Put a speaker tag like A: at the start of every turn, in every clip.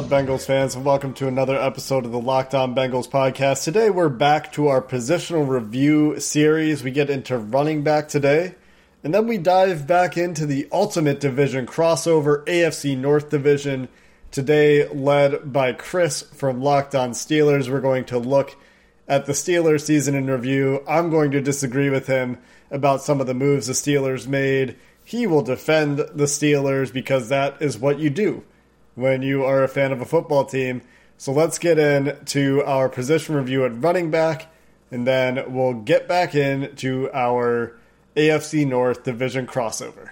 A: Up, Bengals fans, and welcome to another episode of the Locked On Bengals podcast. Today, we're back to our positional review series. We get into running back today, and then we dive back into the Ultimate Division crossover AFC North Division. Today, led by Chris from Locked On Steelers, we're going to look at the Steelers season in review. I'm going to disagree with him about some of the moves the Steelers made. He will defend the Steelers because that is what you do when you are a fan of a football team. So let's get into our position review at running back, and then we'll get back into our AFC North division crossover.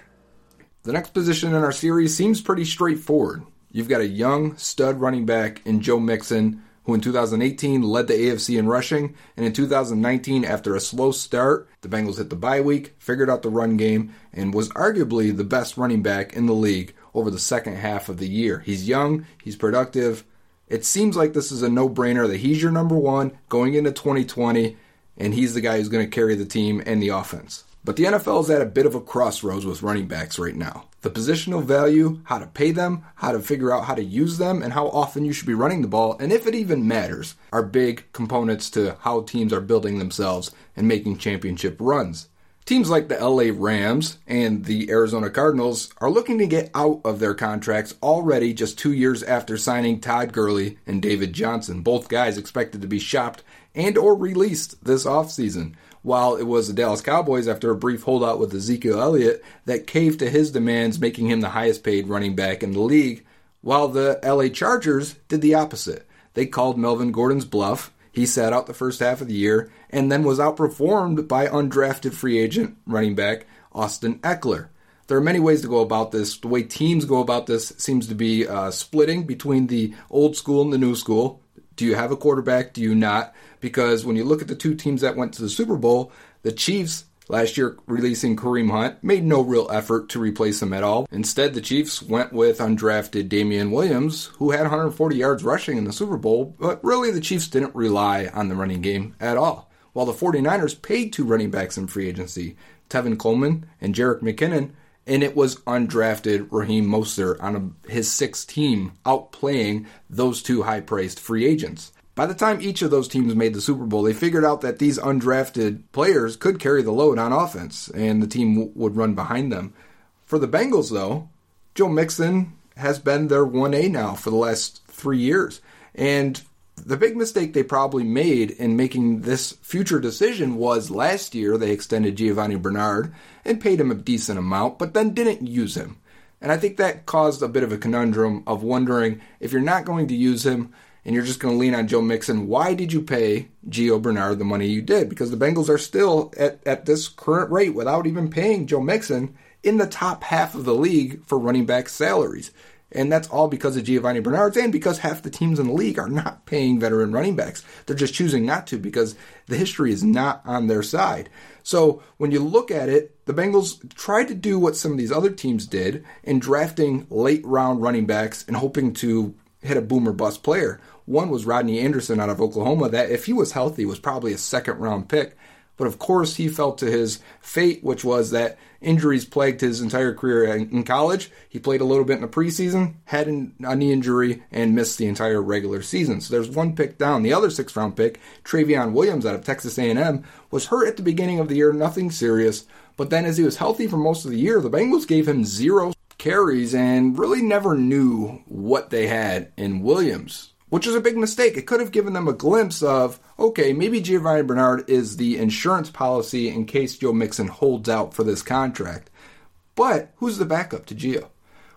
B: The next position in our series seems pretty straightforward. You've got a young stud running back in Joe Mixon, who in 2018 led the AFC in rushing, and in 2019, after a slow start, the Bengals hit the bye week, figured out the run game, and was arguably the best running back in the league over the second half of the year. He's young, he's productive. It seems like this is a no brainer that he's your number one going into 2020, and he's the guy who's going to carry the team and the offense. But the NFL is at a bit of a crossroads with running backs right now. The positional value, how to pay them, how to figure out how to use them, and how often you should be running the ball, and if it even matters, are big components to how teams are building themselves and making championship runs. Teams like the LA Rams and the Arizona Cardinals are looking to get out of their contracts already just two years after signing Todd Gurley and David Johnson, both guys expected to be shopped and or released this offseason. While it was the Dallas Cowboys after a brief holdout with Ezekiel Elliott that caved to his demands, making him the highest paid running back in the league, while the LA Chargers did the opposite. They called Melvin Gordon's bluff he sat out the first half of the year and then was outperformed by undrafted free agent running back Austin Ekeler. There are many ways to go about this. The way teams go about this seems to be uh, splitting between the old school and the new school. Do you have a quarterback? Do you not? Because when you look at the two teams that went to the Super Bowl, the Chiefs last year releasing Kareem Hunt made no real effort to replace him at all. Instead, the Chiefs went with undrafted Damien Williams, who had 140 yards rushing in the Super Bowl, but really the Chiefs didn't rely on the running game at all. While the 49ers paid two running backs in free agency, Tevin Coleman and Jerick McKinnon, and it was undrafted Raheem Mostert on a, his sixth team outplaying those two high-priced free agents. By the time each of those teams made the Super Bowl, they figured out that these undrafted players could carry the load on offense, and the team w- would run behind them. For the Bengals, though, Joe Mixon has been their 1A now for the last three years. And the big mistake they probably made in making this future decision was last year they extended Giovani Bernard and paid him a decent amount, but then didn't use him. And I think that caused a bit of a conundrum of wondering if you're not going to use him and you're just going to lean on Joe Mixon, why did you pay Gio Bernard the money you did? Because the Bengals are still at, at this current rate without even paying Joe Mixon in the top half of the league for running back salaries. And that's all because of Giovani Bernard's and because half the teams in the league are not paying veteran running backs. They're just choosing not to because the history is not on their side. So when you look at it, the Bengals tried to do what some of these other teams did in drafting late round running backs and hoping to hit a boomer bust player. One was Rodney Anderson out of Oklahoma, that if he was healthy was probably a second round pick. But of course, he fell to his fate, which was that injuries plagued his entire career in college. He played a little bit in the preseason, had a knee injury, and missed the entire regular season. So there's one pick down. The other sixth round pick, Trayveon Williams out of Texas A&M, was hurt at the beginning of the year, nothing serious. But then as he was healthy for most of the year, the Bengals gave him zero carries and really never knew what they had in Williams, which is a big mistake. It could have given them a glimpse of, okay, maybe Giovani Bernard is the insurance policy in case Joe Mixon holds out for this contract. But who's the backup to Gio?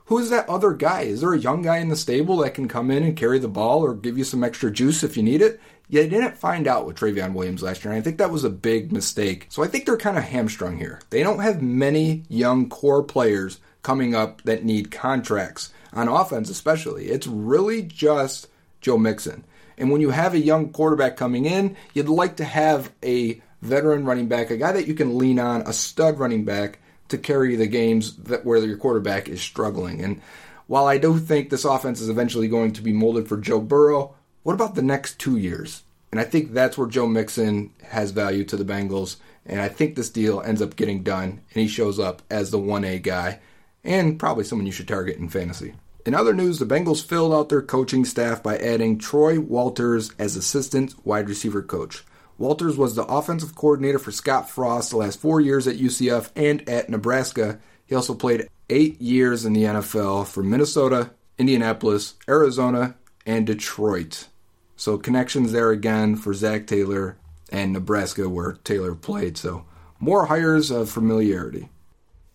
B: Who's that other guy? Is there a young guy in the stable that can come in and carry the ball or give you some extra juice if you need it? You didn't find out with Trayveon Williams last year, and I think that was a big mistake. So I think they're kind of hamstrung here. They don't have many young core players coming up that need contracts on offense, especially. It's really just Joe Mixon. And when you have a young quarterback coming in, you'd like to have a veteran running back, a guy that you can lean on, a stud running back to carry the games that where your quarterback is struggling. And while I do think this offense is eventually going to be molded for Joe Burrow, what about the next two years? And I think that's where Joe Mixon has value to the Bengals. And I think this deal ends up getting done, and he shows up as the 1A guy and probably someone you should target in fantasy. In other news, the Bengals filled out their coaching staff by adding Troy Walters as assistant wide receiver coach. Walters was the offensive coordinator for Scott Frost the last four years at UCF and at Nebraska. He also played eight years in the NFL for Minnesota, Indianapolis, Arizona, and Detroit. So connections there again for Zac Taylor and Nebraska, where Taylor played. So more hires of familiarity.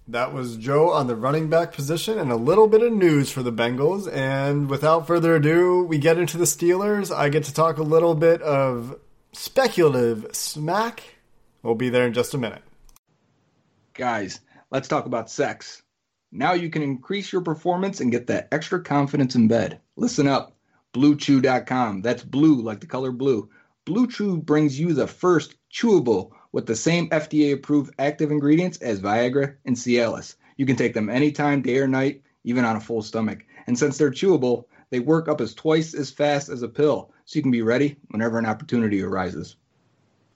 A: That was Joe on the running back position and a little bit of news for the Bengals. And without further ado, we get into the Steelers. I get to talk a little bit of speculative smack. We'll be there in just a minute.
B: Guys, let's talk about sex. Now you can increase your performance and get that extra confidence in bed. Listen up. BlueChew.com. That's blue like the color blue. Blue Chew brings you the first chewable with the same FDA approved active ingredients as Viagra and Cialis. You can take them anytime, day or night, even on a full stomach. And since they're chewable, they work up as twice as fast as a pill, so you can be ready whenever an opportunity arises.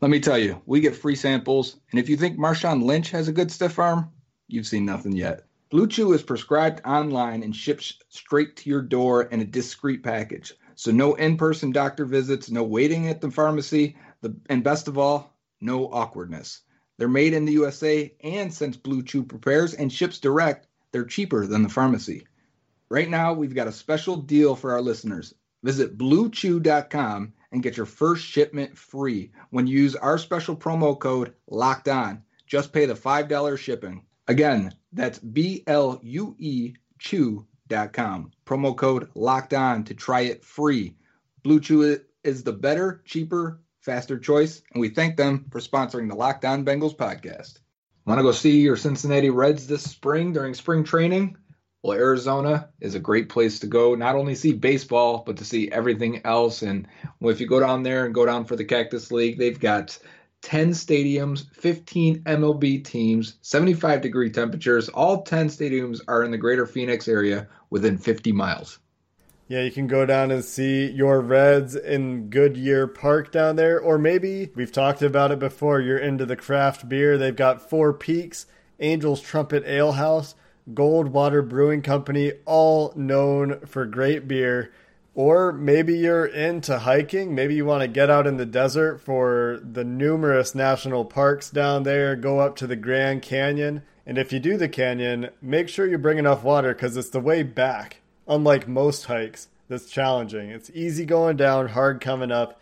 B: Let me tell you, we get free samples, and if you think Marshawn Lynch has a good stiff arm, you've seen nothing yet. Blue Chew is prescribed online and ships straight to your door in a discreet package. So no in-person doctor visits, no waiting at the pharmacy, the, and best of all, no awkwardness. They're made in the USA, and since Blue Chew prepares and ships direct, they're cheaper than the pharmacy. Right now, we've got a special deal for our listeners. Visit bluechew.com and get your first shipment free when you use our special promo code locked on. Just pay the $5 shipping. Again, that's B L U E chew.com. Promo code locked on to try it free. Blue Chew is the better, cheaper, faster choice, and we thank them for sponsoring the Locked On Bengals podcast. Want to go see your Cincinnati Reds this spring during spring training? Well, Arizona is a great place to go, not only see baseball, but to see everything else. And if you go down there and go down for the Cactus League, they've got 10 stadiums, 15 MLB teams, 75 degree temperatures. All 10 stadiums are in the greater Phoenix area within 50 miles.
A: Yeah, you can go down and see your Reds in Goodyear Park down there. Or maybe, we've talked about it before, you're into the craft beer. They've got Four Peaks, Angel's Trumpet Ale House, Goldwater Brewing Company, all known for great beer. Or maybe you're into hiking. Maybe you want to get out in the desert for the numerous national parks down there, go up to the Grand Canyon. And if you do the canyon, make sure you bring enough water because it's the way back unlike most hikes, that's challenging. It's easy going down, hard coming up.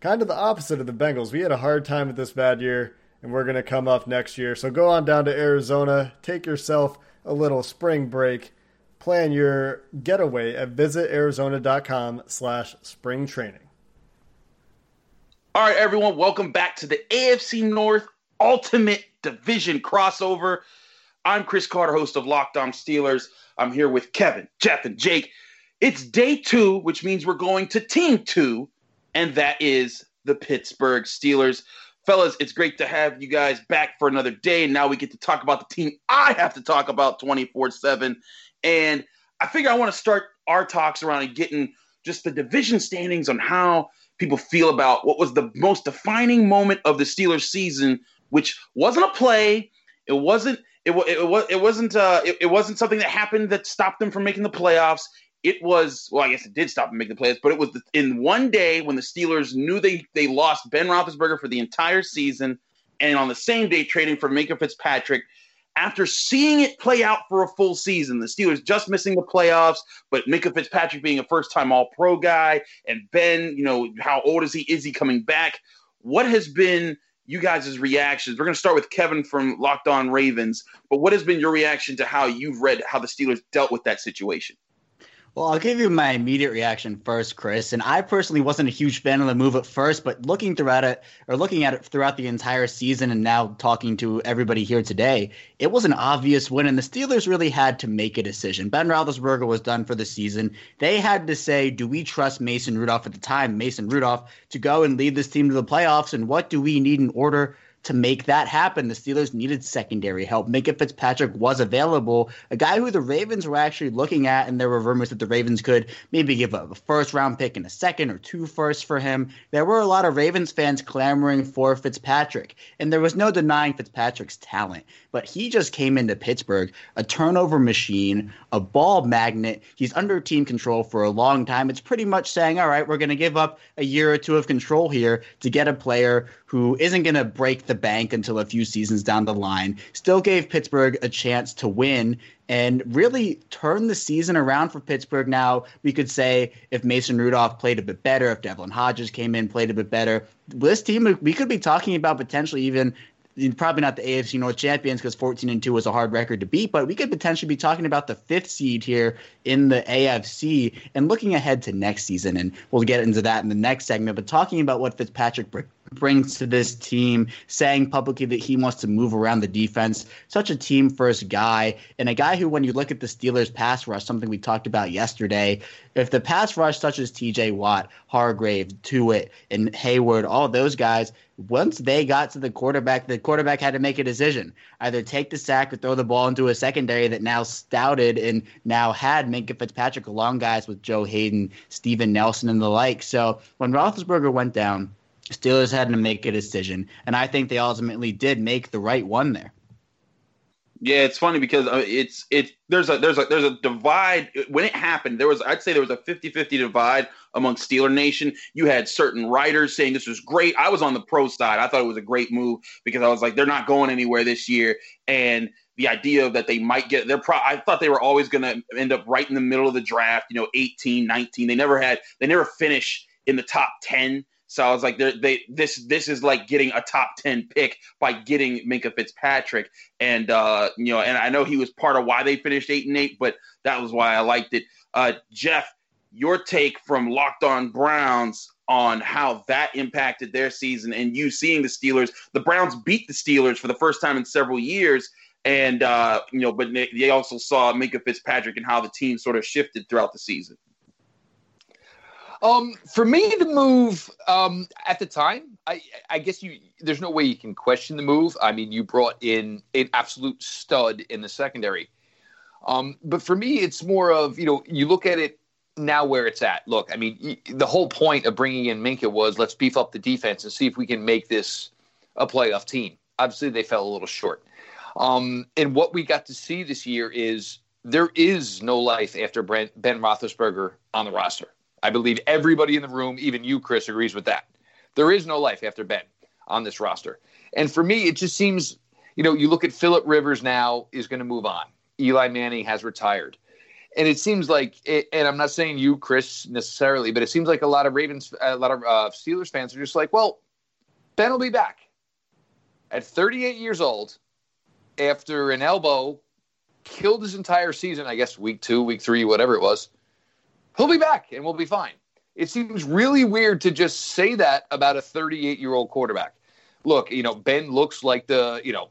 A: Kind of the opposite of the Bengals. We had a hard time with this bad year, and we're going to come up next year. So go on down to Arizona, take yourself a little spring break, plan your getaway at visitarizona.com slash spring training.
C: All right, everyone, welcome back to the AFC North Ultimate Division crossover. I'm Chris Carter, host of Locked On Steelers. I'm here with Kevin, Jeff, and Jake. It's day two, which means we're going to team two, and that is the Pittsburgh Steelers. Fellas, it's great to have you guys back for another day. And now we get to talk about the team I have to talk about 24 7. And I figure I want to start our talks around getting just the division standings on how people feel about what was the most defining moment of the Steelers season, which wasn't a play. It wasn't. It, it. It wasn't. Uh, it, it wasn't something that happened that stopped them from making the playoffs. It was. Well, I guess it did stop and make the playoffs, but it was the, in one day when the Steelers knew they they lost Ben Roethlisberger for the entire season, and on the same day trading for Minkah Fitzpatrick. After seeing it play out for a full season, the Steelers just missing the playoffs, but Minkah Fitzpatrick being a first-time All-Pro guy, and Ben, you know, how old is he? Is he coming back? What has been you guys' reactions? We're going to start with Kevin from Locked On Ravens, but what has been your reaction to how you've read how the Steelers dealt with that situation?
D: Well, I'll give you my immediate reaction first, Chris. And I personally wasn't a huge fan of the move at first, but looking throughout it or looking at it throughout the entire season and now talking to everybody here today, it was an obvious win. And the Steelers really had to make a decision. Ben Roethlisberger was done for the season. They had to say, do we trust Mason Rudolph at the time, Mason Rudolph, to go and lead this team to the playoffs? And what do we need in order to make that happen. The Steelers needed secondary help. Minkah Fitzpatrick was available, a guy who the Ravens were actually looking at, and there were rumors that the Ravens could maybe give up a first round pick and a second or two firsts for him. There were a lot of Ravens fans clamoring for Fitzpatrick, and there was no denying Fitzpatrick's talent, but he just came into Pittsburgh, a turnover machine, a ball magnet. He's under team control for a long time. It's pretty much saying, all right, we're going to give up a year or two of control here to get a player who isn't going to break the bank until a few seasons down the line. Still gave Pittsburgh a chance to win and really turn the season around for Pittsburgh. Now, we could say if Mason Rudolph played a bit better, if Devlin Hodges came in, played a bit better, this team, we could be talking about potentially even probably not the AFC North champions because 14 and 2 was a hard record to beat, but we could potentially be talking about the fifth seed here in the AFC and looking ahead to next season. And we'll get into that in the next segment, but talking about what Fitzpatrick br- brings to this team, saying publicly that he wants to move around the defense, such a team first guy, and a guy who, when you look at the Steelers pass rush, something we talked about yesterday, if the pass rush touches TJ Watt, Hargrave, Tuitt, and Heyward, all those guys, once they got to the quarterback, the quarterback had to make a decision either take the sack or throw the ball into a secondary that now stouted and now had Minkah Fitzpatrick along guys with Joe Haden, Steven Nelson, and the like. So when Roethlisberger went down, Steelers had to make a decision, and I think they ultimately did make the right one there.
C: Yeah, it's funny because uh, it's it's there's a there's a there's a divide when it happened. There was I'd say there was a 50-50 divide among Steeler Nation. You had certain writers saying this was great. I was on the pro side. I thought it was a great move because I was like they're not going anywhere this year and the idea that they might get they're pro I thought they were always going to end up right in the middle of the draft, you know, 18, 19. They never had they never finish in the top 10. So I was like, they this this is like getting a top ten pick by getting Minkah Fitzpatrick, and uh, you know, and I know he was part of why they finished eight and eight, but that was why I liked it. Uh, Jeff, your take from Locked On Browns on how that impacted their season, and you seeing the Steelers, the Browns beat the Steelers for the first time in several years, and uh, you know, but they, they also saw Minkah Fitzpatrick and how the team sort of shifted throughout the season.
E: Um, for me, the move um, at the time, I, I guess you there's no way you can question the move. I mean, you brought in an absolute stud in the secondary. Um, but for me, it's more of you know you look at it now where it's at. Look, I mean, the whole point of bringing in Minkah was let's beef up the defense and see if we can make this a playoff team. Obviously, they fell a little short. Um, and what we got to see this year is there is no life after Ben Roethlisberger on the roster. I believe everybody in the room, even you, Chris, agrees with that. There is no life after Ben on this roster. And for me, it just seems, you know, you look at Philip Rivers now is going to move on. Eli Manning has retired. And it seems like, and I'm not saying you, Chris, necessarily, but it seems like a lot of Ravens, a lot of uh, Steelers fans are just like, well, Ben will be back at 38 years old after an elbow killed his entire season, I guess week two, week three, whatever it was. He'll be back and we'll be fine. It seems really weird to just say that about a 38 year old quarterback. Look, you know, Ben looks like the, you know,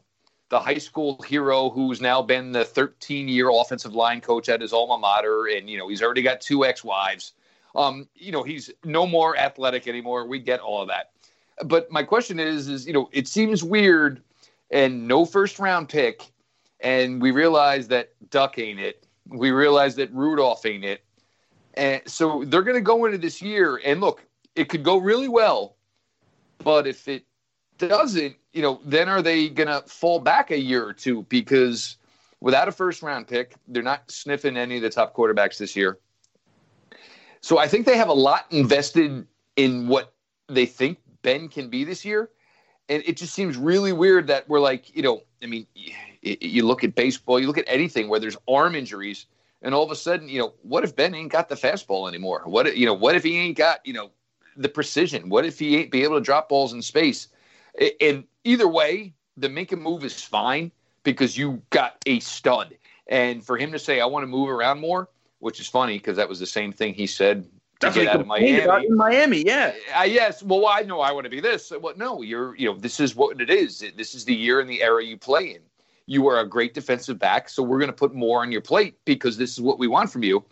E: the high school hero who's now been the 13 year offensive line coach at his alma mater. And, you know, he's already got two ex wives. Um, you know, he's no more athletic anymore. We get all of that. But my question is, is, you know, it seems weird and no first round pick. And we realize that Duck ain't it. We realize that Rudolph ain't it. And so they're going to go into this year and look, it could go really well, but if it doesn't, you know, then are they going to fall back a year or two because without a first round pick, they're not sniffing any of the top quarterbacks this year. So I think they have a lot invested in what they think Ben can be this year. And it just seems really weird that we're like, you know, I mean, you look at baseball, you look at anything where there's arm injuries, and all of a sudden, you know, what if Ben ain't got the fastball anymore? What if- you know, what if he ain't got, you know, the precision? What if he ain't be able to drop balls in space? And either way, the Minkah move is fine because you got a stud. And for him to say, I want to move around more, which is funny because that was the same thing he said to
C: That's
E: get out of Miami.
C: in Miami. Yeah.
E: Uh, yes. Well, I know I want to be this. Well, no, you're, you know, this is what it is. This is the year and the era you play in. You are a great defensive back, so we're going to put more on your plate because this is what we want from you.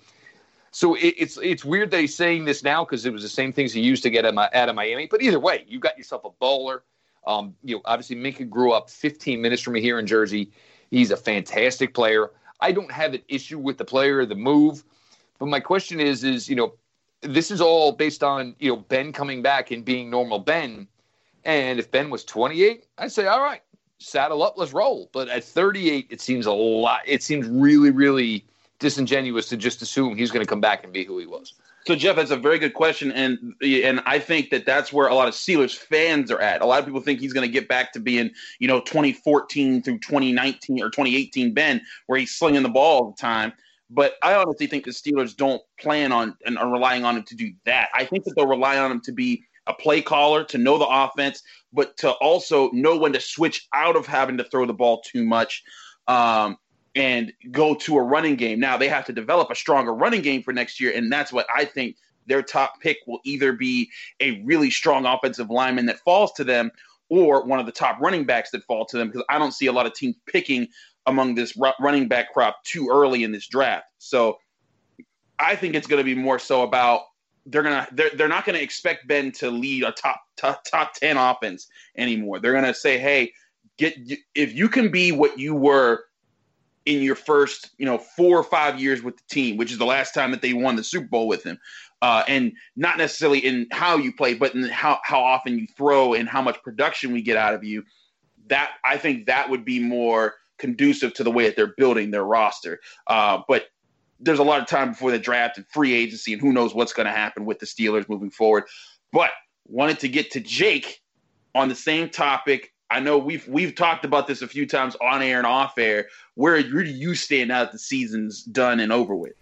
E: So it, it's it's weird that he's saying this now because it was the same things he used to get of, out of Miami. But either way, you got yourself a bowler. Um, you know, obviously Minkah grew up 15 minutes from here in Jersey. He's a fantastic player. I don't have an issue with the player the move, but my question is, is you know, this is all based on you know Ben coming back and being normal Ben. And if Ben was 28, I'd say, all right, saddle up, let's roll. But at 38, it seems a lot. It seems really, really disingenuous to just assume he's going to come back and be who he was.
C: So Jeff, that's a very good question, and and I think that that's where a lot of Steelers fans are at. A lot of people think he's going to get back to being, you know, 2014 through 2019 or 2018 Ben, where he's slinging the ball all the time. But I honestly think the Steelers don't plan on and are relying on him to do that. I think that they'll rely on him to be a play caller, to know the offense, but to also know when to switch out of having to throw the ball too much. Um, and go to a running game. Now they have to develop a stronger running game for next year, and that's what I think their top pick will either be a really strong offensive lineman that falls to them, or one of the top running backs that fall to them. Because I don't see a lot of teams picking among this running back crop too early in this draft. So I think it's going to be more so about they're gonna they're, they're not to expect Ben to lead a top, top top ten offense anymore. They're to say, hey, get if you can be what you were in your first, you know, four or five years with the team, which is the last time that they won the Super Bowl with him. Uh, and not necessarily in how you play, but in how, how often you throw and how much production we get out of you. That I think that would be more conducive to the way that they're building their roster. Uh, but there's a lot of time before the draft and free agency, and who knows what's going to happen with the Steelers moving forward. But wanted to get to Jake on the same topic. I know we've we've talked about this a few times on air and off air. Where, where do you stand now that the season's done and over with?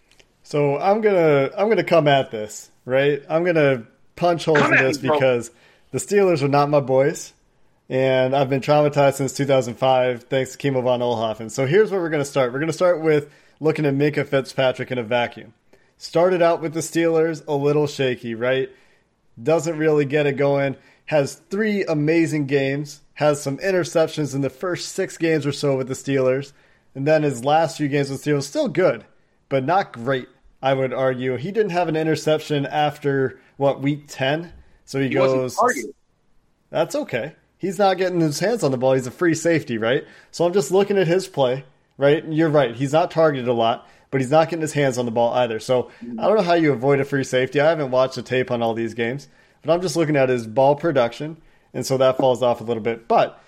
A: So I'm gonna I'm gonna come at this right. I'm gonna punch holes
C: Come
A: in this
C: me, bro.
A: because the Steelers are not my boys, and I've been traumatized since 2005 thanks to Kimo von Oelhoffen. So here's where we're gonna start. We're gonna start with looking at Minkah Fitzpatrick in a vacuum. Started out with the Steelers a little shaky, right? Doesn't really get it going. Has three amazing games. Has some interceptions in the first six games or so with the Steelers, and then his last few games with the Steelers still good but not great. I would argue he didn't have an interception after what week ten, so he,
C: He
A: goes. That's okay. He's not getting his hands on the ball. He's a free safety, right? So I'm just looking at his play, right? You're right. He's not targeted a lot, but he's not getting his hands on the ball either. So I don't know how you avoid a free safety. I haven't watched the tape on all these games, but I'm just looking at his ball production, and so that falls off a little bit. But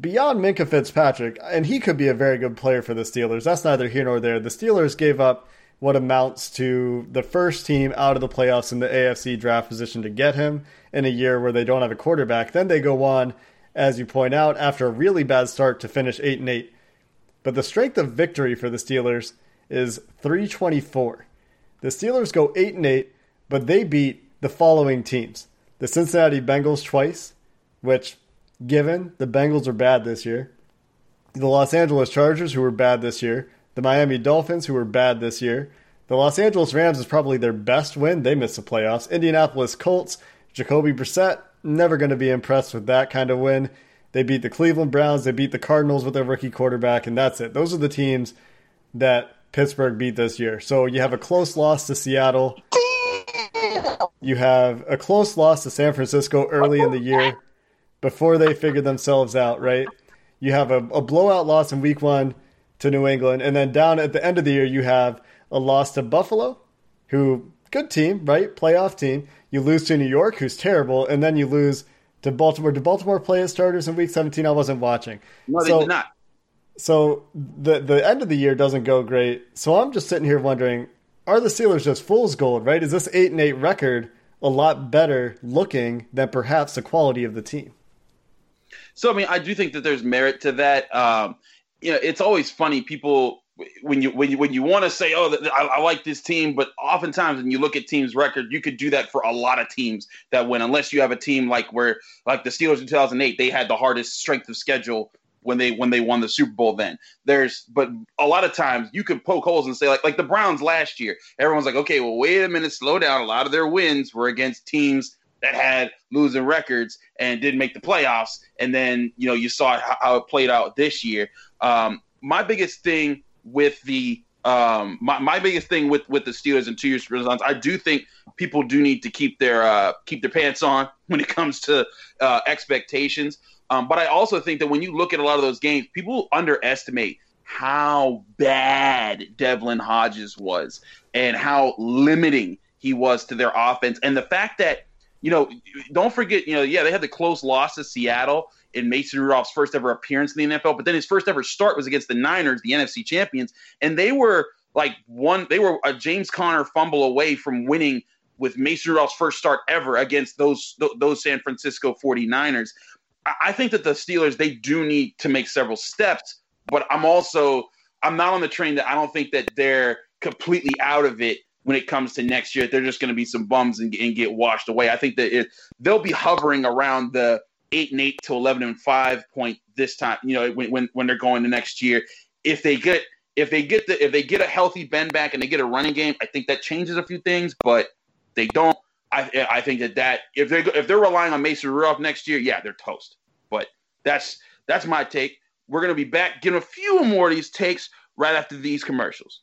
A: beyond Minkah Fitzpatrick, and he could be a very good player for the Steelers. That's neither here nor there. The Steelers gave up what amounts to the first team out of the playoffs in the AFC draft position to get him in a year where they don't have a quarterback. Then they go on, as you point out, after a really bad start to finish 8 and 8. But the strength of victory for the Steelers is 324. The Steelers go 8 and 8, but they beat the following teams. The Cincinnati Bengals twice, which given the Bengals are bad this year, the Los Angeles Chargers, who were bad this year, the Miami Dolphins, who were bad this year, the Los Angeles Rams is probably their best win. They missed the playoffs. Indianapolis Colts, Jacoby Brissett, never going to be impressed with that kind of win. They beat the Cleveland Browns, they beat the Cardinals with their rookie quarterback, and that's it. Those are the teams that Pittsburgh beat this year. So you have a close loss to Seattle. You have a close loss to San Francisco early in the year before they figured themselves out, right? You have a, a blowout loss in week one to New England, and then down at the end of the year, you have a loss to Buffalo, who good team, right? Playoff team. You lose to New York, who's terrible, and then you lose to Baltimore. Did Baltimore play as starters in Week 17? I wasn't watching.
C: No, they
A: So-
C: did not.
A: So the the end of the year doesn't go great. So I'm just sitting here wondering, are the Steelers just fool's gold, right? Is this eight and eight record a lot better looking than perhaps the quality of the team?
C: So I mean, I do think that there's merit to that. Um, you know, it's always funny people when you when you when you want to say, "Oh, I, I like this team," but oftentimes when you look at teams' record, you could do that for a lot of teams that win, unless you have a team like where like the Steelers in 2008, they had the hardest strength of schedule when they when they won the Super Bowl. Then there's, but a lot of times you can poke holes and say like like the Browns last year, everyone's like, okay, well, wait a minute, slow down. A lot of their wins were against teams that had losing records and didn't make the playoffs. And then, you know, you saw how, it played out this year. Um, my biggest thing with the um, my, my biggest thing with, with the Steelers and two years results, I do think people do need to keep their uh, keep their pants on when it comes to uh, expectations. Um, but I also think that when you look at a lot of those games, people underestimate how bad Devlin Hodges was and how limiting he was to their offense. And the fact that, you know, don't forget, you know, yeah, they had the close loss to Seattle in Mason Rudolph's first ever appearance in the NFL, but then his first ever start was against the Niners, the NFC champions, and they were like one, they were a James Conner fumble away from winning with Mason Rudolph's first start ever against those those San Francisco 49ers. I- think that the Steelers they do need to make several steps, but I'm also I'm not on the train that I don't think that they're completely out of it when it comes to next year. They're just going to be some bums and, and get washed away. I think that it, they'll be hovering around the eight and eight to eleven and five point this time. You know, when when, when they're going to next year, if they get if they get the if they get a healthy Ben back and they get a running game, I think that changes a few things. But they don't. I I think that that if they if they're relying on Mason Rudolph next year, yeah, they're toast. But that's that's my take. We're gonna be back getting a few more of these takes right after these commercials.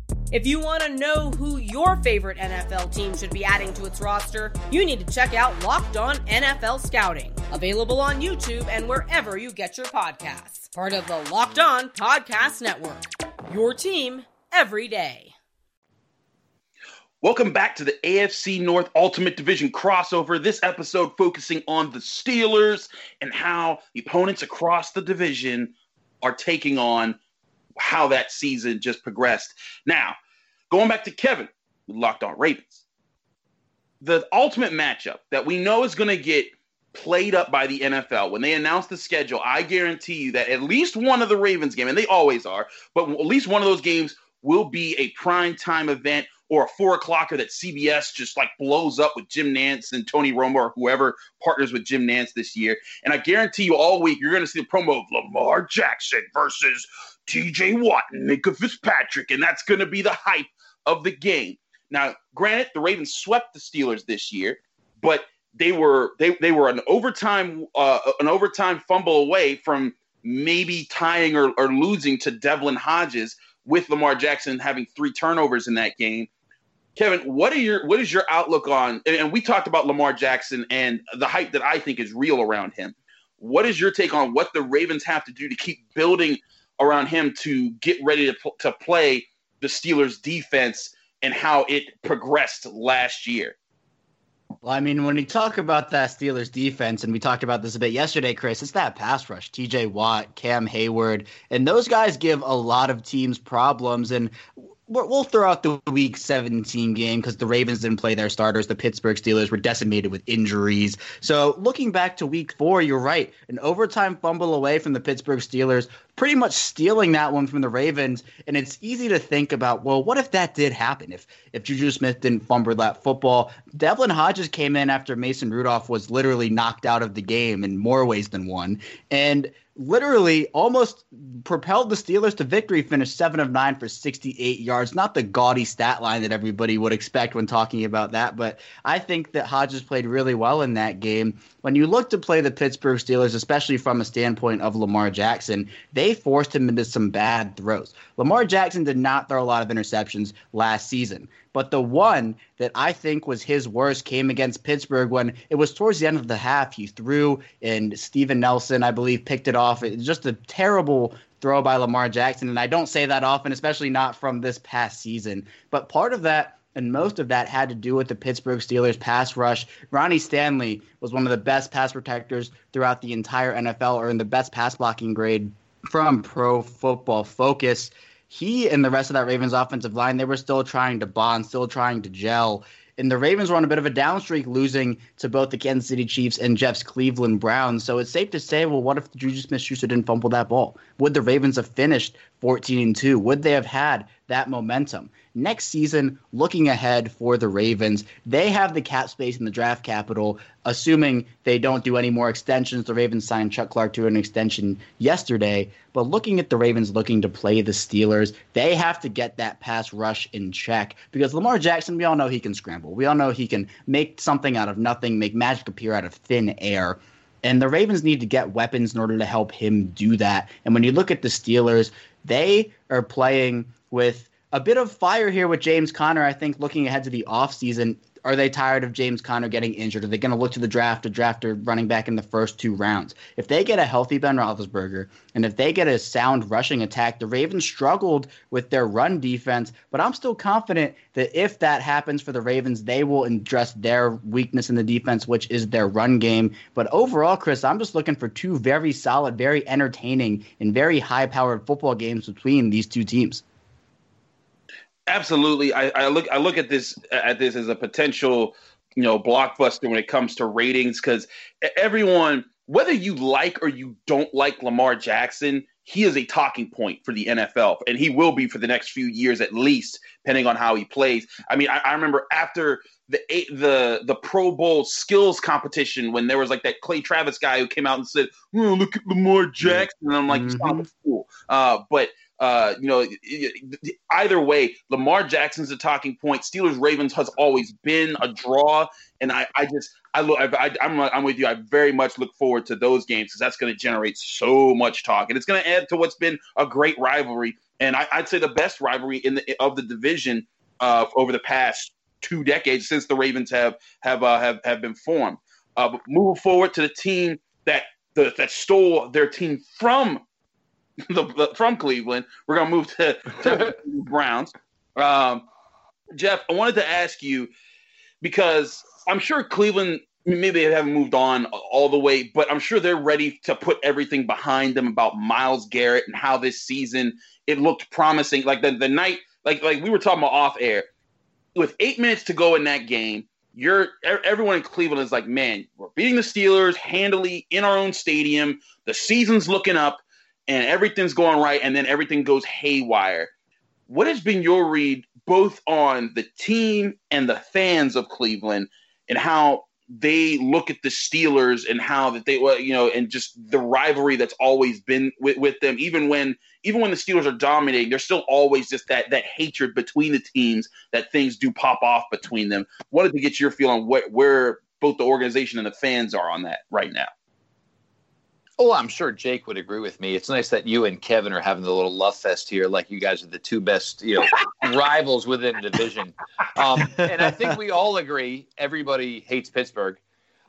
F: If you want to know who your favorite NFL team should be adding to its roster, you need to check out Locked On NFL Scouting, available on YouTube and wherever you get your podcasts. Part of the Locked On Podcast Network. Your team every day.
C: Welcome back to the AFC North Ultimate Division crossover. This episode focusing on the Steelers and how the opponents across the division are taking on how that season just progressed. Now, going back to Kevin, with Locked On Ravens. The ultimate matchup that we know is going to get played up by the NFL when they announce the schedule, I guarantee you that at least one of the Ravens game, and they always are, but at least one of those games will be a prime time event or a four o'clocker that CBS just like blows up with Jim Nantz and Tony Romo or whoever partners with Jim Nantz this year. And I guarantee you all week you're going to see the promo of Lamar Jackson versus TJ Watt and Fitzpatrick, and that's going to be the hype of the game. Now, granted, the Ravens swept the Steelers this year, but they were they they were an overtime uh, an overtime fumble away from maybe tying or, or losing to Devlin Hodges with Lamar Jackson having three turnovers in that game. Kevin, what are your what is your outlook on? And we talked about Lamar Jackson and the hype that I think is real around him. What is your take on what the Ravens have to do to keep building around him to get ready to to play the Steelers defense and how it progressed last year?
D: Well, I mean, when we talk about that Steelers defense, and we talked about this a bit yesterday, Chris, it's that pass rush. TJ Watt, Cam Heyward, and those guys give a lot of teams problems. And we'll throw out the Week 17 game because the Ravens didn't play their starters. The Pittsburgh Steelers were decimated with injuries. So looking back to Week Four, you're right. An overtime fumble away from the Pittsburgh Steelers, pretty much stealing that one from the Ravens. And it's easy to think about, well, what if that did happen? If if Juju Smith didn't fumble that football, Devlin Hodges came in after Mason Rudolph was literally knocked out of the game in more ways than one. And literally almost propelled the Steelers to victory, finished seven of nine for 68 yards. Not the gaudy stat line that everybody would expect when talking about that, but I think that Hodges played really well in that game. When you look to play the Pittsburgh Steelers, especially from a standpoint of Lamar Jackson, they forced him into some bad throws. Lamar Jackson did not throw a lot of interceptions last season. But the one that I think was his worst came against Pittsburgh when it was towards the end of the half. He threw, and Steven Nelson, I believe, picked it off. It's just a terrible throw by Lamar Jackson. And I don't say that often, especially not from this past season. But part of that and most of that had to do with the Pittsburgh Steelers pass rush. Ronnie Stanley was one of the best pass protectors throughout the entire NFL, in the best pass blocking grade from Pro Football Focus he and the rest of that Ravens offensive line, they were still trying to bond, still trying to gel. And the Ravens were on a bit of a down streak, losing to both the Kansas City Chiefs and Jeff's Cleveland Browns. So it's safe to say, well, what if Juju Smith-Schuster didn't fumble that ball? Would the Ravens have finished 14 and 2? Would they have had that momentum? Next season, looking ahead for the Ravens, they have the cap space and the draft capital, assuming they don't do any more extensions. The Ravens signed Chuck Clark to an extension yesterday. But looking at the Ravens looking to play the Steelers, they have to get that pass rush in check because Lamar Jackson, we all know he can scramble. We all know he can make something out of nothing, make magic appear out of thin air. And the Ravens need to get weapons in order to help him do that. And when you look at the Steelers, they are playing with a bit of fire here with James Conner. I think looking ahead to the offseason, are they tired of James Conner getting injured? Are they going to look to the draft to draft a running back in the first two rounds? If they get a healthy Ben Roethlisberger and if they get a sound rushing attack, the Ravens struggled with their run defense, but I'm still confident that if that happens for the Ravens, they will address their weakness in the defense, which is their run game. But overall, Chris, I'm just looking for two very solid, very entertaining, and very high powered football games between these two teams.
C: Absolutely, I, I look I look at this at this as a potential, you know, blockbuster when it comes to ratings because everyone, whether you like or you don't like Lamar Jackson, he is a talking point for the NFL, and he will be for the next few years at least, depending on how he plays. I mean, I, I remember after the the the Pro Bowl skills competition when there was like that Clay Travis guy who came out and said, oh, "Look at Lamar Jackson," and I'm like, "You sound like a fool." Uh, but uh, you know, either way, Lamar Jackson's a talking point. Steelers Ravens has always been a draw, and I, I just I look I, am I'm, I'm with you. I very much look forward to those games because that's going to generate so much talk, and it's going to add to what's been a great rivalry, and I, would say the best rivalry in the of the division uh, over the past two decades since the Ravens have have uh, have have been formed. Uh, moving forward to the team that the, that stole their team from the, the, from Cleveland. We're going to move to, to Browns. Um, Jeff, I wanted to ask you because I'm sure Cleveland maybe they haven't moved on all the way, but I'm sure they're ready to put everything behind them about Myles Garrett and how this season it looked promising. Like the, the night, like like we were talking about off air, with eight minutes to go in that game, you're everyone in Cleveland is like, man, we're beating the Steelers handily in our own stadium. The season's looking up and everything's going right, and then everything goes haywire. What has been your read both on the team and the fans of Cleveland and how they look at the Steelers and how that they you know and just the rivalry that's always been with, with them? Even when even when the Steelers are dominating there's still always just that that hatred between the teams that things do pop off between them. Wanted to get your feel on where, where both the organization and the fans are on that right now
E: Oh, I'm sure Jake would agree with me. It's nice that you and Kevin are having the little love fest here, like you guys are the two best, you know, rivals within the division. Um, and I think we all agree everybody hates Pittsburgh.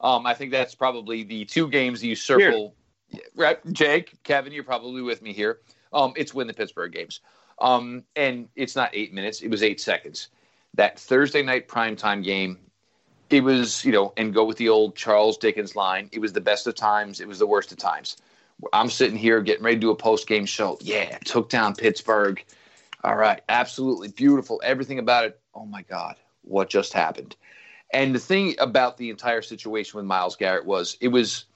E: Um, I think that's probably the two games you circle. Here. Right, Jake, Kevin, you're probably with me here. Um, it's win the Pittsburgh games, um, and it's not eight minutes; it was eight seconds. That Thursday night primetime game it was, you know, and go with the old Charles Dickens line. It was the best of times. It was the worst of times. I'm sitting here getting ready to do a post game show. Yeah, took down Pittsburgh. All right, absolutely beautiful. Everything about it. Oh my God, what just happened? And the thing about the entire situation with Myles Garrett was it was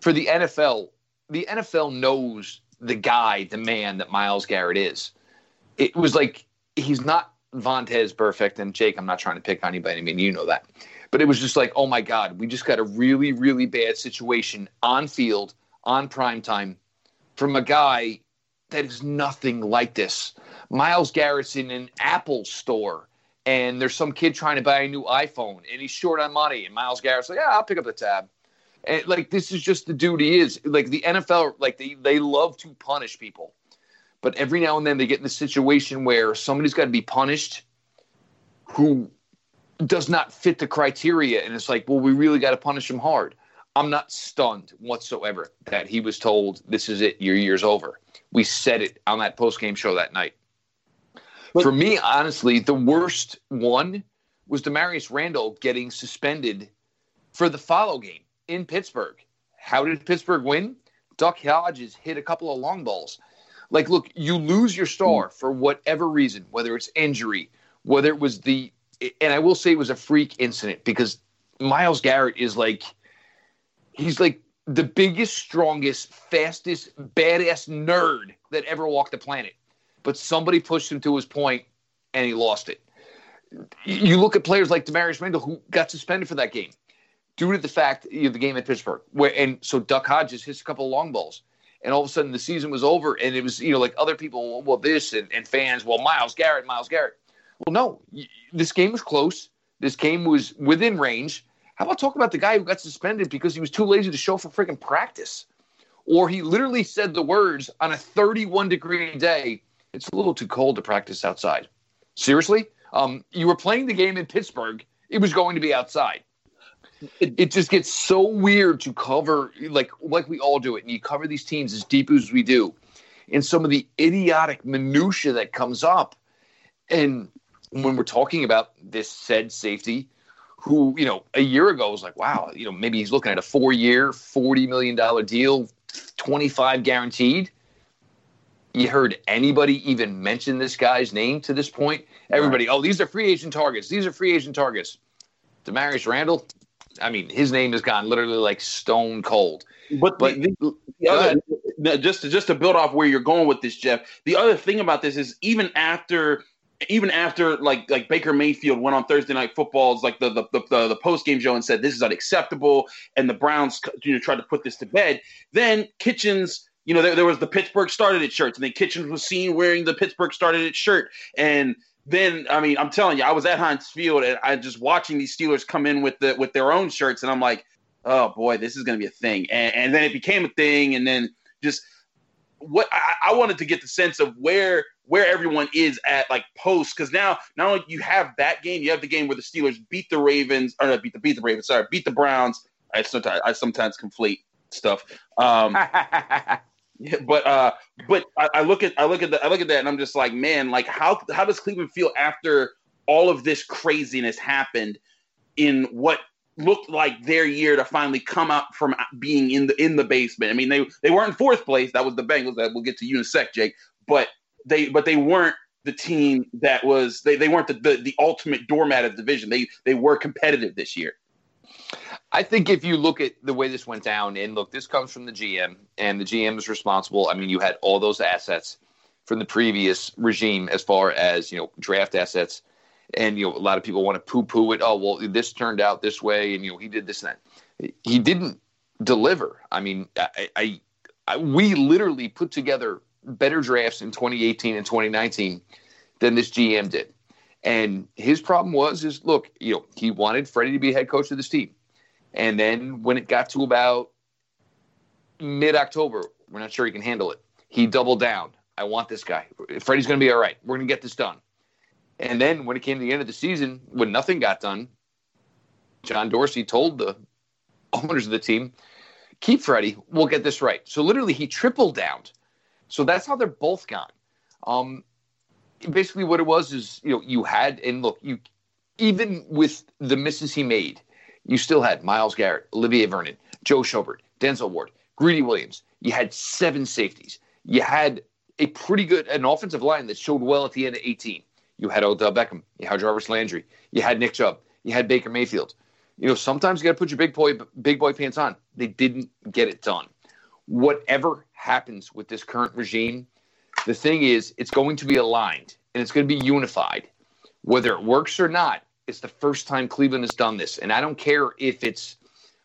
E: for the NFL. The NFL knows the guy, the man that Myles Garrett is. It was like he's not Vontaze Burfict. And Jake, I'm not trying to pick on anybody. I mean, you know that. But it was just like, oh my God, we just got a really, really bad situation on field, on prime time. from a guy that is nothing like this. Myles Garrett's in an Apple store and there's some kid trying to buy a new iPhone and he's short on money and Myles Garrett's like, yeah, I'll pick up the tab. And like this is just the dude he is. Like the NFL, like they, they love to punish people. But every now and then they get in the situation where somebody's got to be punished who does not fit the criteria. And it's like, well, we really got to punish him hard. I'm not stunned whatsoever that he was told, this is it, your year's over. We said it on that post game show that night. For me, honestly, the worst one was Damarious Randall getting suspended for the follow game in Pittsburgh. How did Pittsburgh win? Duck Hodges hit a couple of long balls. Like, look, you lose your star hmm. for whatever reason, whether it's injury, whether it was the, and I will say it was a freak incident because Myles Garrett is like, he's like the biggest, strongest, fastest, badass nerd that ever walked the planet. But somebody pushed him to his point and he lost it. You look at players like Damarious Randall who got suspended for that game due to the fact you know, the game at Pittsburgh, where and so Duck Hodges hits a couple of long balls, and all of a sudden the season was over, and it was you know like other people, well this and, and fans, well Myles Garrett, Myles Garrett. Well, no, this game was close. This game was within range. How about talk about the guy who got suspended because he was too lazy to show for freaking practice, or he literally said the words on a 31 degree day. It's a little too cold to practice outside. Seriously, um, you were playing the game in Pittsburgh. It was going to be outside it, it just gets so weird to cover like like we all do it and you cover these teams as deep as we do and some of the idiotic minutia that comes up and when we're talking about this said safety who you know a year ago was like wow you know maybe he's looking at a four year 40 million dollar deal 25 guaranteed. You heard anybody even mention this guy's name to this point? Everybody oh these are free agent targets. These are free agent targets. Damarious Randall, I mean, his name has gone literally like stone cold.
C: But,
E: But-
C: the, the, the other, no, just to, just to build off where you're going with this, Jeff. The other thing about this is even after even after like like Baker Mayfield went on Thursday Night Football's like the the the, the post game show and said this is unacceptable, and the Browns you know tried to put this to bed. Then Kitchens. You know, there, there was the Pittsburgh started it shirts, and then Kitchens was seen wearing the Pittsburgh started it shirt. And then, I mean, I'm telling you, I was at Heinz Field, and I just watching these Steelers come in with the with their own shirts, and I'm like, oh boy, this is going to be a thing. And, and then it became a thing, and then just what I, I wanted to get the sense of where where everyone is at like post because now not only you have that game, you have the game where the Steelers beat the Ravens or not beat the beat the Ravens, sorry, beat the Browns. I sometimes I sometimes conflate stuff. Um, but uh, but I, I look at I look at the, I look at that and I'm just like, man, like how how does Cleveland feel after all of this craziness happened in what looked like their year to finally come out from being in the in the basement. I mean, they they weren't in fourth place. That was the Bengals. That we'll get to you in a sec, Jake. But they but they weren't the team that was they, they weren't the, the the ultimate doormat of the division. They they were competitive this year.
E: I think if you look at the way this went down, and look, this comes from the GM, and the GM is responsible. I mean, you had all those assets from the previous regime as far as you know draft assets, and you know a lot of people want to poo-poo it. Oh well, this turned out this way, and you know he did this and that. He didn't deliver. I mean, I, I, I we literally put together better drafts in 2018 and 2019 than this GM did. And his problem was, is look, you know, he wanted Freddie to be head coach of this team. And then when it got to about mid October, we're not sure he can handle it. He doubled down. I want this guy. Freddie's going to be all right. We're going to get this done. And then when it came to the end of the season, when nothing got done, John Dorsey told the owners of the team, keep Freddie. We'll get this right. So literally, he tripled down. So that's how they're both gone. Um, basically, what it was is, you know, you had, and look, you even with the misses he made, you still had Myles Garrett, Olivier Vernon, Joe Schobert, Denzel Ward, Greedy Williams. You had seven safeties. You had a pretty good an offensive line that showed well at the end of 18. You had Odell Beckham. You had Jarvis Landry. You had Nick Chubb. You had Baker Mayfield. You know, sometimes you got to put your big boy big boy pants on. They didn't get it done. Whatever happens with this current regime, the thing is, it's going to be aligned and it's going to be unified. Whether it works or not, it's the first time Cleveland has done this. And I don't care if it's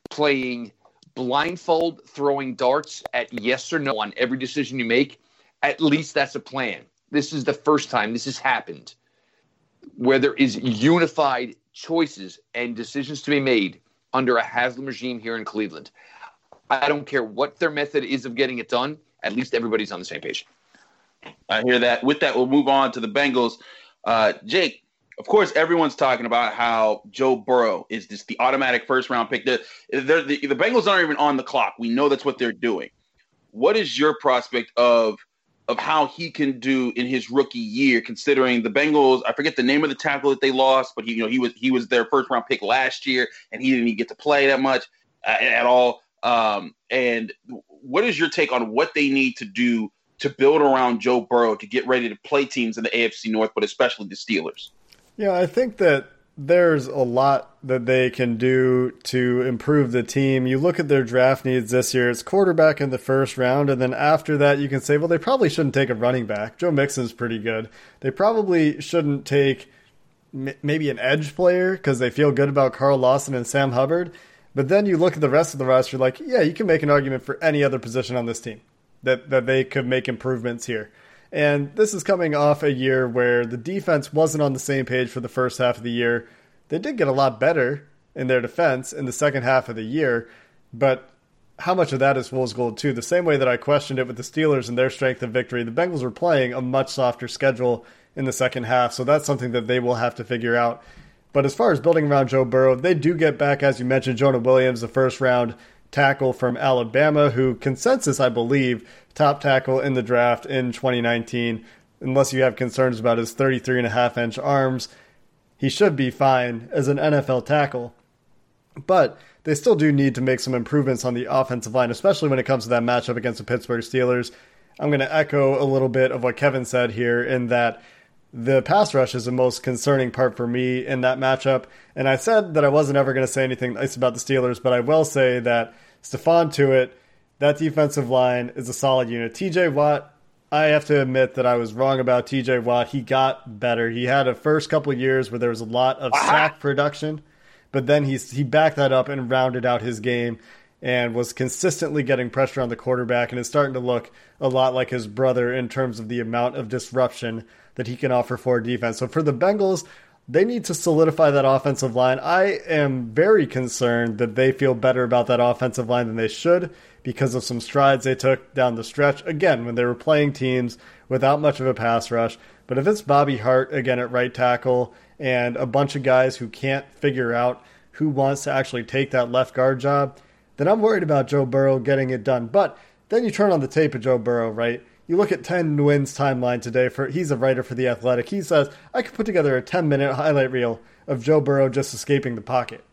E: playing blindfold throwing darts at yes or no on every decision you make, at least that's a plan. This is the first time this has happened where there is unified choices and decisions to be made under a Haslam regime here in Cleveland. I don't care what their method is of getting it done. At least everybody's on the same page.
C: I hear that. With that, we'll move on to the Bengals. Uh, Jake, of course, everyone's talking about how Joe Burrow is just the automatic first round pick. The, the, the Bengals aren't even on the clock. We know that's what they're doing. What is your prospect of of how he can do in his rookie year, considering the Bengals? I forget the name of the tackle that they lost, but he you know he was he was their first round pick last year, and he didn't even get to play that much uh, at all. Um, and what is your take on what they need to do to build around Joe Burrow to get ready to play teams in the AFC North, but especially the Steelers?
A: Yeah, I think that there's a lot that they can do to improve the team. You look at their draft needs this year, it's quarterback in the first round, and then after that, you can say, well, they probably shouldn't take a running back. Joe Mixon's pretty good. They probably shouldn't take maybe an edge player because they feel good about Carl Lawson and Sam Hubbard. But then you look at the rest of the roster, like, yeah, you can make an argument for any other position on this team that, that they could make improvements here. And this is coming off a year where the defense wasn't on the same page for the first half of the year. They did get a lot better in their defense in the second half of the year, but how much of that is fool's gold too? The same way that I questioned it with the Steelers and their strength of victory, the Bengals were playing a much softer schedule in the second half, so that's something that they will have to figure out. But as far as building around Joe Burrow, they do get back, as you mentioned, Jonah Williams, the first round tackle from Alabama, who consensus, I believe, top tackle in the draft in 2019. Unless you have concerns about his 33 and a half inch arms, he should be fine as an NFL tackle. But they still do need to make some improvements on the offensive line, especially when it comes to that matchup against the Pittsburgh Steelers. I'm going to echo a little bit of what Kevin said here in that the pass rush is the most concerning part for me in that matchup. And I said that I wasn't ever going to say anything nice about the Steelers, but I will say that Stephon Tuitt, that defensive line is a solid unit. TJ Watt, I have to admit that I was wrong about TJ Watt. He got better. He had a first couple of years where there was a lot of sack production, but then he's he backed that up and rounded out his game and was consistently getting pressure on the quarterback and is starting to look a lot like his brother in terms of the amount of disruption that he can offer for defense. So for the Bengals, they need to solidify that offensive line. I am very concerned that they feel better about that offensive line than they should because of some strides they took down the stretch. Again, when they were playing teams without much of a pass rush. But if it's Bobby Hart again at right tackle and a bunch of guys who can't figure out who wants to actually take that left guard job, then I'm worried about Joe Burrow getting it done. But then you turn on the tape of Joe Burrow, right? You look at 10 wins timeline today for he's a writer for the Athletic. He says, I could put together a 10 minute highlight reel of Joe Burrow just escaping the pocket.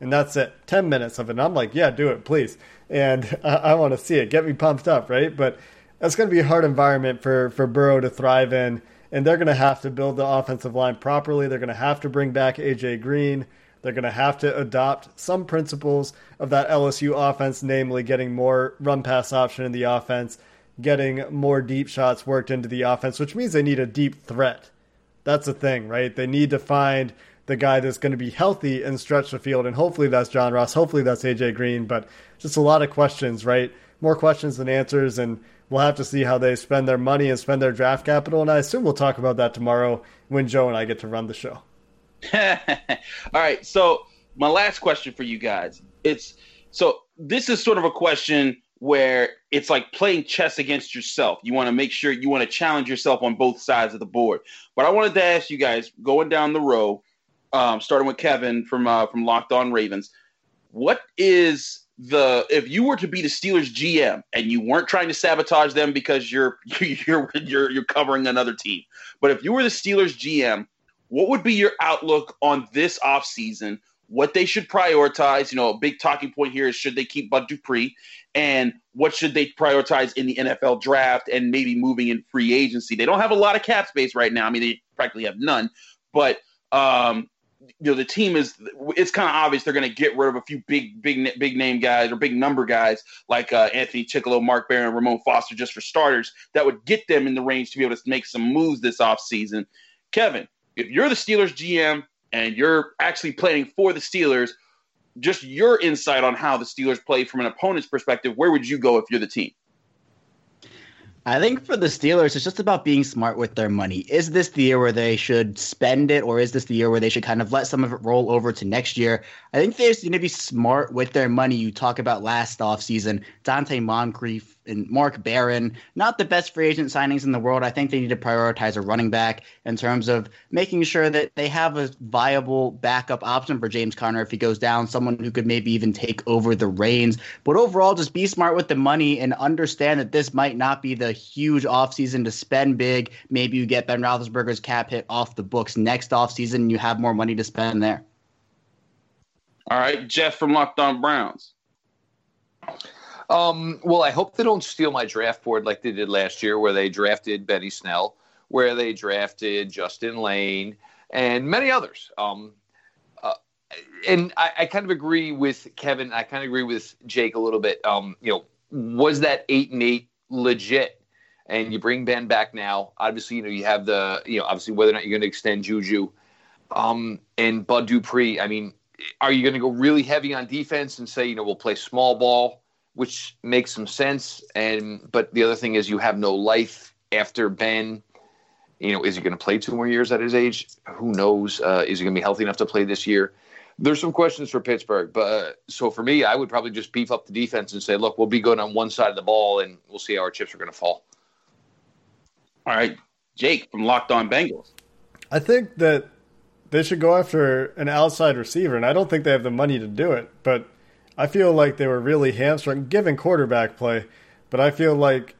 A: And that's it. 10 minutes of it. And I'm like, yeah, do it, please. And I, I want to see it. Get me pumped up, right? But that's going to be a hard environment for, for Burrow to thrive in. And they're going to have to build the offensive line properly. They're going to have to bring back AJ Green. They're going to have to adopt some principles of that LSU offense, namely getting more run pass option in the offense getting more deep shots worked into the offense, which means they need a deep threat. That's the thing, right? They need to find the guy that's going to be healthy and stretch the field, and hopefully that's John Ross. Hopefully that's AJ Green, but just a lot of questions, right? More questions than answers, and we'll have to see how they spend their money and spend their draft capital. And I assume we'll talk about that tomorrow when Joe and I get to run the show.
C: All right. So my last question for you guys. It's so this is sort of a question where it's like playing chess against yourself. You want to make sure you want to challenge yourself on both sides of the board. But I wanted to ask you guys, going down the row, um, starting with Kevin from uh, from Locked On Ravens, what is the if you were to be the Steelers GM and you weren't trying to sabotage them because you're you're you're you're covering another team, but if you were the Steelers GM, what would be your outlook on this offseason? What they should prioritize? You know, a big talking point here is should they keep Bud Dupree? and what should they prioritize in the NFL draft and maybe moving in free agency. They don't have a lot of cap space right now. I mean, they practically have none, but um, you know the team is it's kind of obvious they're going to get rid of a few big big big name guys or big number guys like uh, Anthony Chickillo, Mark Barron, Ramon Foster just for starters that would get them in the range to be able to make some moves this offseason. Kevin, if you're the Steelers GM and you're actually playing for the Steelers, just your insight on how the Steelers play from an opponent's perspective. Where would you go if you're the team?
D: I think for the Steelers, it's just about being smart with their money. Is this the year where they should spend it, or is this the year where they should kind of let some of it roll over to next year? I think they're going to be smart with their money. You talk about last offseason, Donte Moncrief and Mark Barron, not the best free agent signings in the world. I think they need to prioritize a running back in terms of making sure that they have a viable backup option for James Conner if he goes down, someone who could maybe even take over the reins. But overall, just be smart with the money and understand that this might not be the huge offseason to spend big. Maybe you get Ben Roethlisberger's cap hit off the books next offseason and you have more money to spend there.
C: All right, Jeff from Locked On Browns.
E: Um, well, I hope they don't steal my draft board like they did last year, where they drafted Benny Snell, where they drafted Justin Layne, and many others. Um, uh, and I, I, kind of agree with Kevin. I kind of agree with Jake a little bit. Um, you know, was that eight and eight legit? And you bring Ben back now. Obviously, you know you have the you know obviously whether or not you're going to extend Juju, um, and Bud Dupree. I mean, are you going to go really heavy on defense and say you know we'll play small ball? Which makes some sense. And but the other thing is you have no life after Ben. You know, is he going to play two more years at his age? Who knows? Uh, is he going to be healthy enough to play this year? There's some questions for Pittsburgh, but uh, so for me, I would probably just beef up the defense and say, look, we'll be good on one side of the ball, and we'll see how our chips are going to fall.
C: All right, Jake from Locked On Bengals.
A: I think that they should go after an outside receiver, and I don't think they have the money to do it, but I feel like they were really hamstrung given quarterback play, but I feel like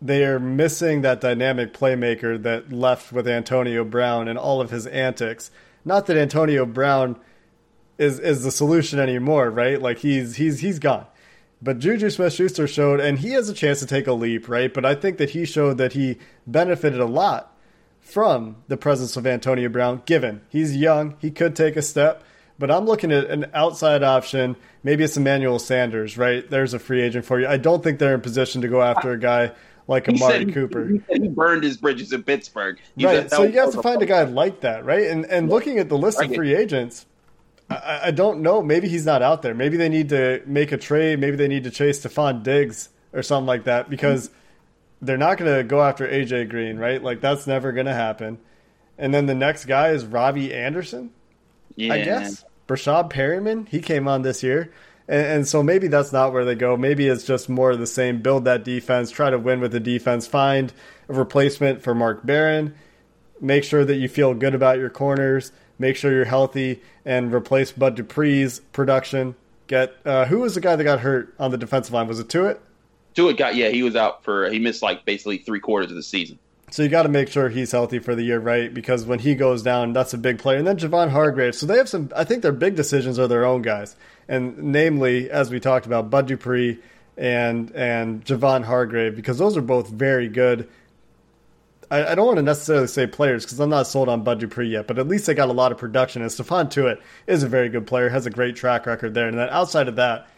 A: they are missing that dynamic playmaker that left with Antonio Brown and all of his antics. Not that Antonio Brown is is the solution anymore, right? Like he's he's he's gone. But Juju Smith Schuster showed, and he has a chance to take a leap, right? But I think that he showed that he benefited a lot from the presence of Antonio Brown, given he's young, he could take a step. But I'm looking at an outside option. Maybe it's Emmanuel Sanders, right? There's a free agent for you. I don't think they're in position to go after a guy like Amari
C: he
A: Cooper.
C: He, he, burned his bridges in Pittsburgh. He's
A: right. So you have to find a guy like that, right? And and looking at the list of free agents, I, I, don't know. Maybe he's not out there. Maybe they need to make a trade. Maybe they need to chase Stefon Diggs or something like that because mm-hmm. they're not going to go after AJ Green, right? Like that's never going to happen. And then the next guy is Robby Anderson.
C: Yeah.
A: I guess. Breshad Perriman, he came on this year. And, and, so maybe that's not where they go. Maybe it's just more of the same. Build that defense, try to win with the defense, find a replacement for Mark Barron, make sure that you feel good about your corners, make sure you're healthy, and replace Bud Dupree's production. Get uh, who was the guy that got hurt on the defensive line? Was it Tuitt?
C: Tuitt got yeah, he was out for he missed like basically three quarters of the season.
A: So you got to make sure he's healthy for the year, right? Because when he goes down, that's a big player. And then Javon Hargrave. So they have some. I think their big decisions are their own guys, and namely, as we talked about, Bud Dupree and and Javon Hargrave, because those are both very good. I, I don't want to necessarily say players because I'm not sold on Bud Dupree yet, but at least they got a lot of production. And Stephon Tuitt is a very good player, has a great track record there. And then outside of that,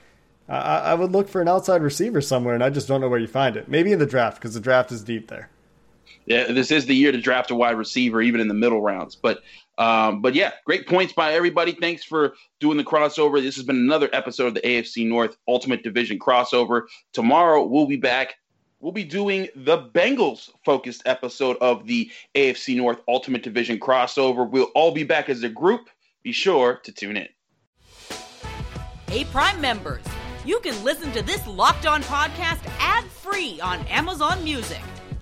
A: I, I would look for an outside receiver somewhere, and I just don't know where you find it. Maybe in the draft because the draft is deep there
C: this is the year to draft a wide receiver, even in the middle rounds. But um, but yeah, great points by everybody. Thanks for doing the crossover. This has been another episode of the AFC North Ultimate Division crossover. Tomorrow we'll be back. We'll be doing the Bengals focused episode of the AFC North Ultimate Division crossover. We'll all be back as a group. Be sure to tune in.
F: Hey, Prime members, you can listen to this locked on podcast ad free on Amazon Music.